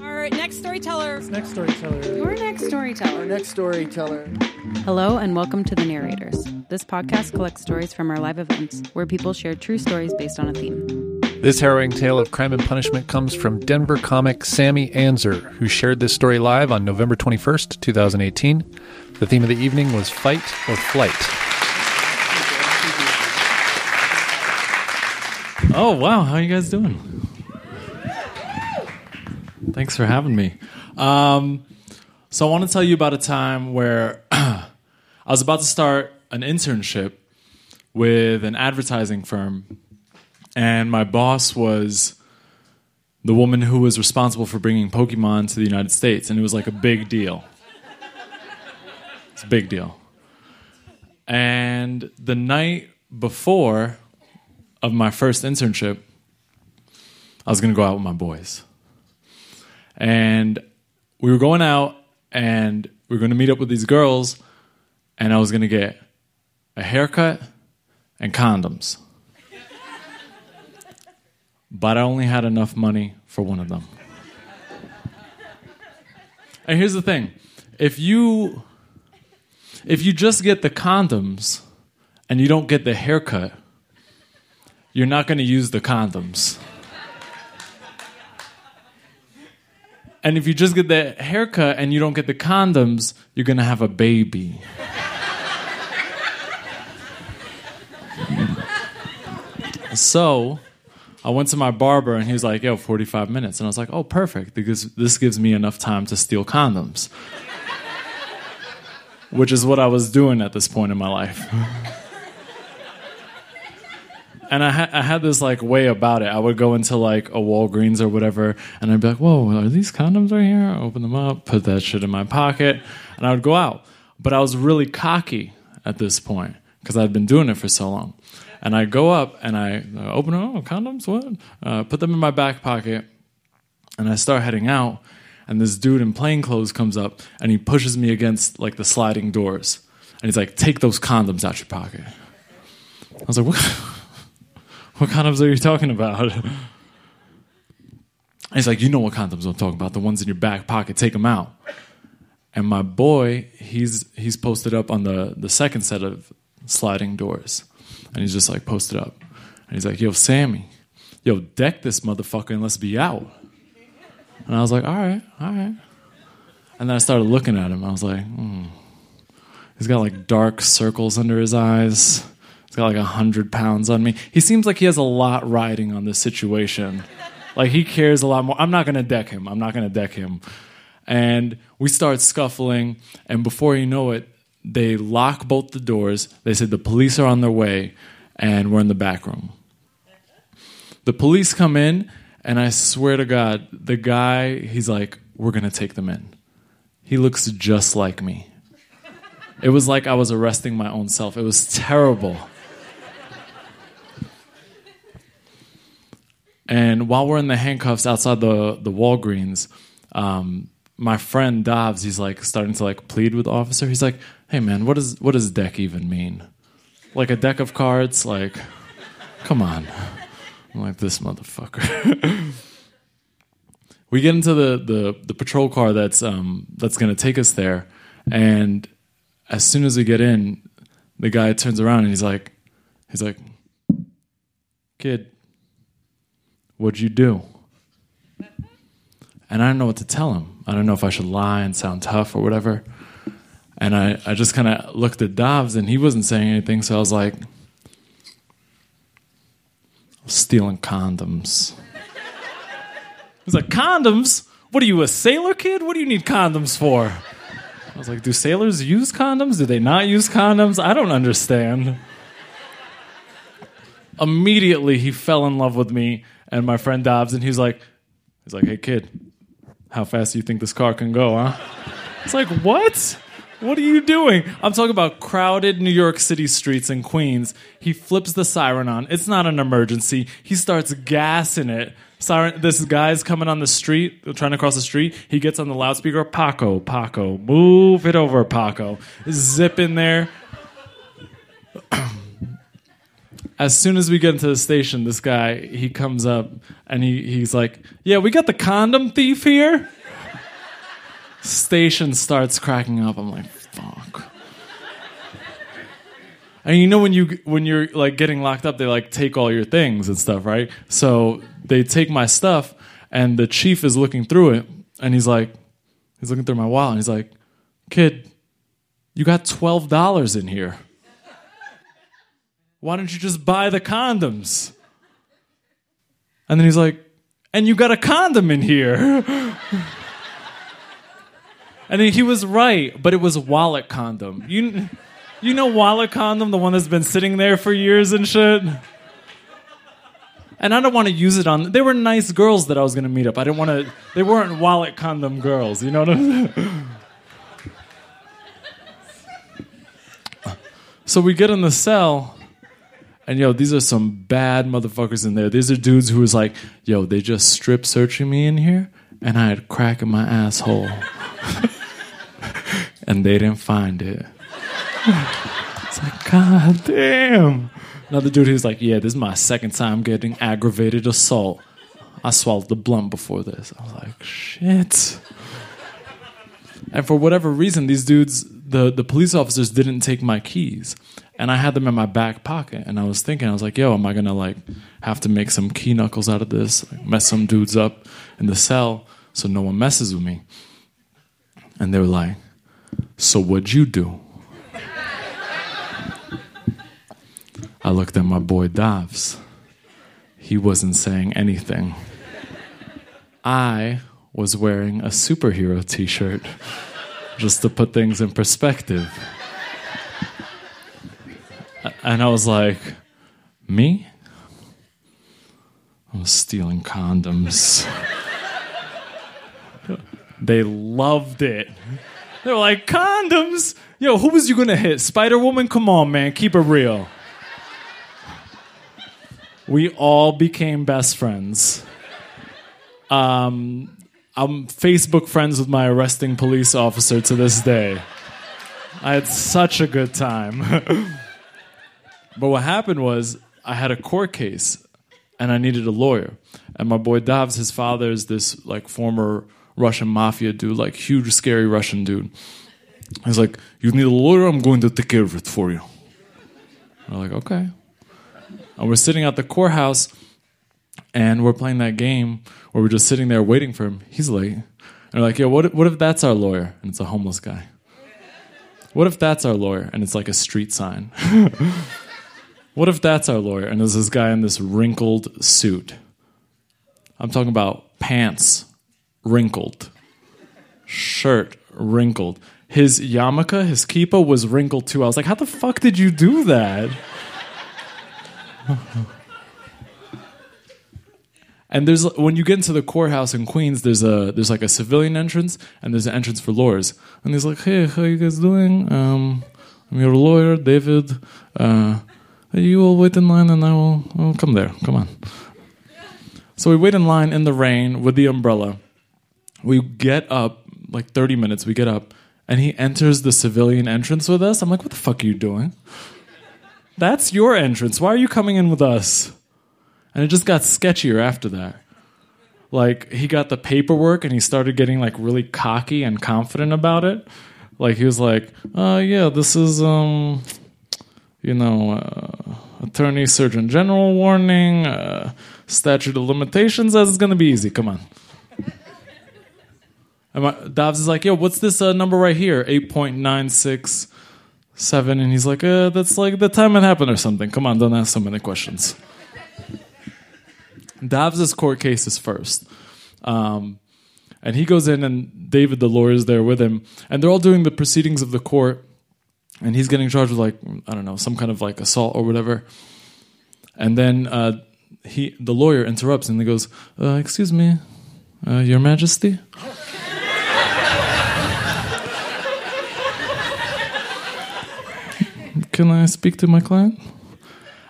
Our next storyteller. Next storyteller. Your next storyteller. Our Next storyteller. Hello and welcome to The Narrators. This podcast collects stories from our live events where people share true stories based on a theme. This harrowing tale of crime and punishment comes from Denver comic Sammy Anzer, who shared this story live on November 21st, 2018. The theme of the evening was Fight or Flight. Oh wow, how are you guys doing? Thanks for having me. Um, so I want to tell you about a time where I was about to start an internship with an advertising firm, and my boss was the woman who was responsible for bringing Pokemon to the United States, and it was like a big deal. It's a big deal. And the night before of my first internship, I was going to go out with my boys. And we were going out and we were going to meet up with these girls, and I was going to get a haircut and condoms. But I only had enough money for one of them. And here's the thing if you if you just get the condoms and you don't get the haircut, you're not going to use the condoms. And if you just get the haircut and you don't get the condoms, you're going to have a baby. so I went to my barber and he was like, yo, 45 minutes. And I was like, oh, perfect, because this gives me enough time to steal condoms. Which is what I was doing at this point in my life. and I, ha- I had this like way about it. I would go into like a Walgreens or whatever, and I'd be like, "Whoa, are these condoms right here?" Open them up, put that shit in my pocket, and I would go out. But I was really cocky at this point because I'd been doing it for so long. And I go up and I open oh condoms what? Uh, put them in my back pocket, and I start heading out. And this dude in plain clothes comes up and he pushes me against like the sliding doors, and he's like, "Take those condoms out your pocket." I was like, "What?" What condoms are you talking about? He's like, you know what condoms I'm talking about? The ones in your back pocket. Take them out. And my boy, he's he's posted up on the the second set of sliding doors, and he's just like posted up, and he's like, yo, Sammy, yo, deck this motherfucker and let's be out. And I was like, all right, all right. And then I started looking at him. I was like, hmm. He's got like dark circles under his eyes. Got like a hundred pounds on me. He seems like he has a lot riding on this situation. Like he cares a lot more. I'm not gonna deck him. I'm not gonna deck him. And we start scuffling, and before you know it, they lock both the doors. They said the police are on their way, and we're in the back room. The police come in, and I swear to God, the guy, he's like, We're gonna take them in. He looks just like me. It was like I was arresting my own self. It was terrible. And while we're in the handcuffs outside the the Walgreens, um, my friend Dobbs, he's like starting to like plead with the officer. He's like, "Hey man, what does what does deck even mean? Like a deck of cards? Like, come on!" I'm like this motherfucker. we get into the, the the patrol car that's um that's gonna take us there, and as soon as we get in, the guy turns around and he's like, he's like, "Kid, What'd you do? And I don't know what to tell him. I don't know if I should lie and sound tough or whatever. And I, I just kind of looked at Dobbs and he wasn't saying anything. So I was like, stealing condoms. He's like, condoms? What are you, a sailor kid? What do you need condoms for? I was like, do sailors use condoms? Do they not use condoms? I don't understand. Immediately, he fell in love with me and my friend Dobbs, and he's like, he's like, hey kid, how fast do you think this car can go, huh? It's like, what? What are you doing? I'm talking about crowded New York City streets in Queens. He flips the siren on. It's not an emergency. He starts gassing it. Siren, this guy's coming on the street, trying to cross the street. He gets on the loudspeaker, Paco, Paco, move it over, Paco. Zip in there. As soon as we get into the station, this guy he comes up and he, he's like, "Yeah, we got the condom thief here." Station starts cracking up. I'm like, "Fuck." And you know when you when you're like getting locked up, they like take all your things and stuff, right? So they take my stuff, and the chief is looking through it, and he's like, he's looking through my wallet, and he's like, "Kid, you got twelve dollars in here. Why don't you just buy the condoms?" And then he's like, "And you got a condom in here." and he was right, but it was wallet condom. You. You know wallet condom, the one that's been sitting there for years and shit? And I don't want to use it on. They were nice girls that I was going to meet up. I didn't want to. They weren't wallet condom girls. You know what I'm saying? So we get in the cell, and yo, these are some bad motherfuckers in there. These are dudes who was like, yo, they just strip searching me in here, and I had crack in my asshole, and they didn't find it. It's like, God damn. Another dude who's like, yeah, this is my second time getting aggravated assault. I swallowed the blunt before this. I was like, shit. And for whatever reason, these dudes, the, the police officers didn't take my keys. And I had them in my back pocket. And I was thinking, I was like, yo, am I to like have to make some key knuckles out of this? Like, mess some dudes up in the cell so no one messes with me. And they were like, so what'd you do? I looked at my boy Davs. He wasn't saying anything. I was wearing a superhero t shirt just to put things in perspective. And I was like, Me? I was stealing condoms. they loved it. They were like, Condoms? Yo, who was you gonna hit? Spider Woman? Come on, man, keep it real we all became best friends. Um, I'm Facebook friends with my arresting police officer to this day. I had such a good time. but what happened was, I had a court case and I needed a lawyer. And my boy Davs, his father is this like former Russian mafia dude, like huge, scary Russian dude. He's like, You need a lawyer? I'm going to take care of it for you. I'm like, Okay and we're sitting at the courthouse and we're playing that game where we're just sitting there waiting for him. He's late. And we're like, yo, what what if that's our lawyer? And it's a homeless guy. What if that's our lawyer? And it's like a street sign. what if that's our lawyer? And there's this guy in this wrinkled suit. I'm talking about pants wrinkled, shirt wrinkled. His yarmulke, his kippah was wrinkled too. I was like, how the fuck did you do that? and there's when you get into the courthouse in Queens, there's a there's like a civilian entrance and there's an entrance for lawyers. And he's like, "Hey, how you guys doing? Um, I'm your lawyer, David. Uh, you will wait in line, and I will, I will come there. Come on." So we wait in line in the rain with the umbrella. We get up like 30 minutes. We get up, and he enters the civilian entrance with us. I'm like, "What the fuck are you doing?" That's your entrance. Why are you coming in with us? And it just got sketchier after that. Like he got the paperwork and he started getting like really cocky and confident about it. Like he was like, "Uh yeah, this is um you know, uh, attorney surgeon general warning, uh, statute of limitations says it's going to be easy. Come on." And my, Davs is like, "Yo, what's this uh, number right here? 8.96 seven, and he's like, uh, "That's like the time it happened or something." Come on, don't ask so many questions. Dav's court case is first, um, and he goes in, and David, the lawyer, is there with him, and they're all doing the proceedings of the court, and he's getting charged with like I don't know some kind of like assault or whatever, and then uh, he, the lawyer, interrupts and he goes, uh, "Excuse me, uh, Your Majesty." Can I speak to my client?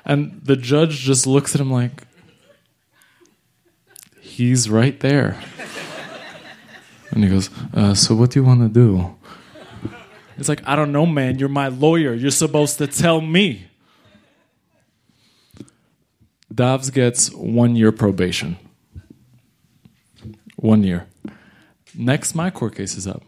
And the judge just looks at him like, He's right there. And he goes, uh, So what do you want to do? It's like, I don't know, man. You're my lawyer. You're supposed to tell me. Davs gets one year probation. One year. Next, my court case is up.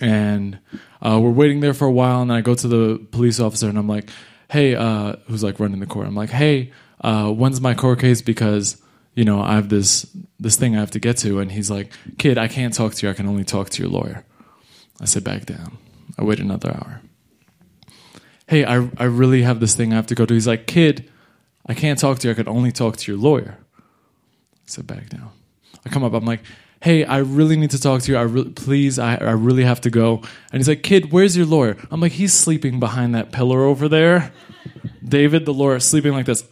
And uh, we're waiting there for a while, and I go to the police officer, and I'm like, hey, uh, who's like running the court? I'm like, hey, uh, when's my court case? Because you know I have this this thing I have to get to, and he's like, kid, I can't talk to you. I can only talk to your lawyer. I sit back down. I wait another hour. Hey, I I really have this thing I have to go to. He's like, kid, I can't talk to you. I can only talk to your lawyer. I sit back down. I come up. I'm like, hey, I really need to talk to you. I re- please, I, I really have to go. And he's like, kid, where's your lawyer? I'm like, he's sleeping behind that pillar over there. David, the lawyer, sleeping like this,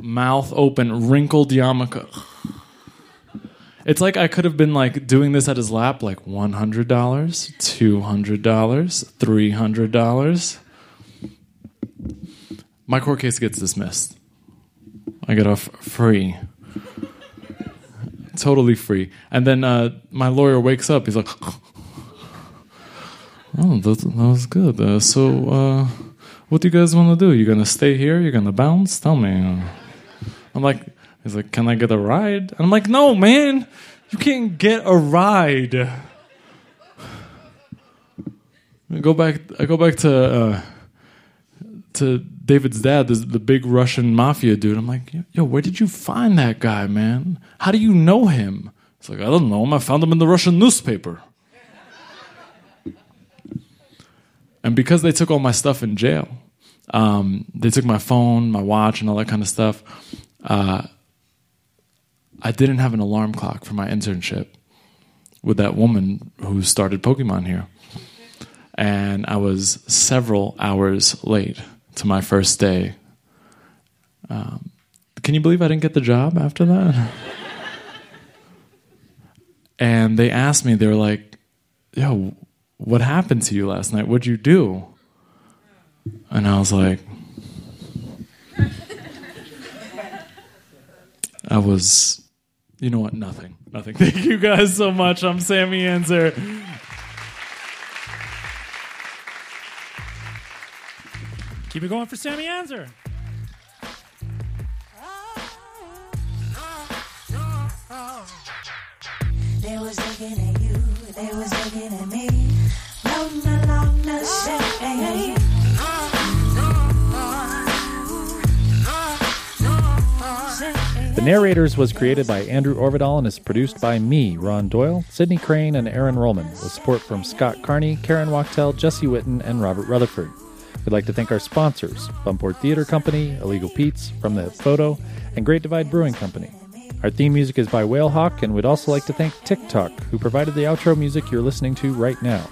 mouth open, wrinkled yarmulke. It's like I could have been like doing this at his lap, like one hundred dollars, two hundred dollars, three hundred dollars. My court case gets dismissed. I get off free totally free. And then uh, my lawyer wakes up. He's like, "Oh, that, that was good. Uh, so, uh, what do you guys want to do? You're gonna stay here? You're gonna bounce? Tell me." I'm like, "He's like, can I get a ride?" I'm like, "No, man, you can't get a ride." I go back. I go back to uh, to David's dad, the, the big Russian mafia dude. I'm like, yo, where did you find that guy, man? How do you know him? It's like, I don't know him. I found him in the Russian newspaper. and because they took all my stuff in jail, um, they took my phone, my watch, and all that kind of stuff. Uh, I didn't have an alarm clock for my internship with that woman who started Pokemon here. And I was several hours late to my first day. Um, can you believe I didn't get the job after that? and they asked me, they were like, yo, what happened to you last night? What'd you do? And I was like, I was, you know what? Nothing. Nothing. Thank you guys so much. I'm Sammy Anzer. Keep it going for Sammy Anzer. They was looking at you, they was looking at me. Narrators was created by Andrew Orvedahl and is produced by me, Ron Doyle, Sydney Crane, and Erin Rollman, with support from Scott Carney, Karen Wachtel, Jesse Witten, and Robert Rutherford. We'd like to thank our sponsors, Buntport Theater Company, Illegal Pete's, From the Hip Photo, and Great Divide Brewing Company. Our theme music is by Whalehawk, and we'd also like to thank TIQ TOK, who provided the outro music you're listening to right now.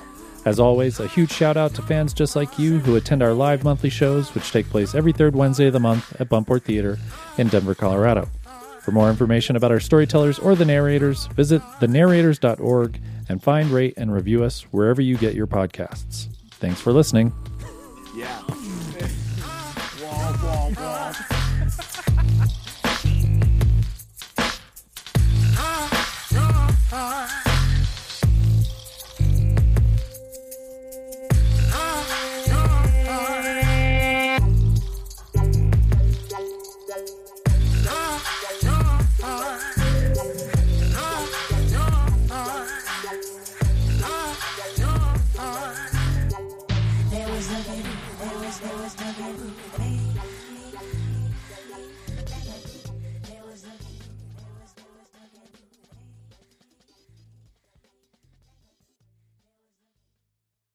As always, a huge shout out to fans just like you who attend our live monthly shows, which take place every third Wednesday of the month at Buntport Theater in Denver, Colorado. For more information about our storytellers or the narrators, visit thenarrators.org and find, rate, and review us wherever you get your podcasts. Thanks for listening. Yeah.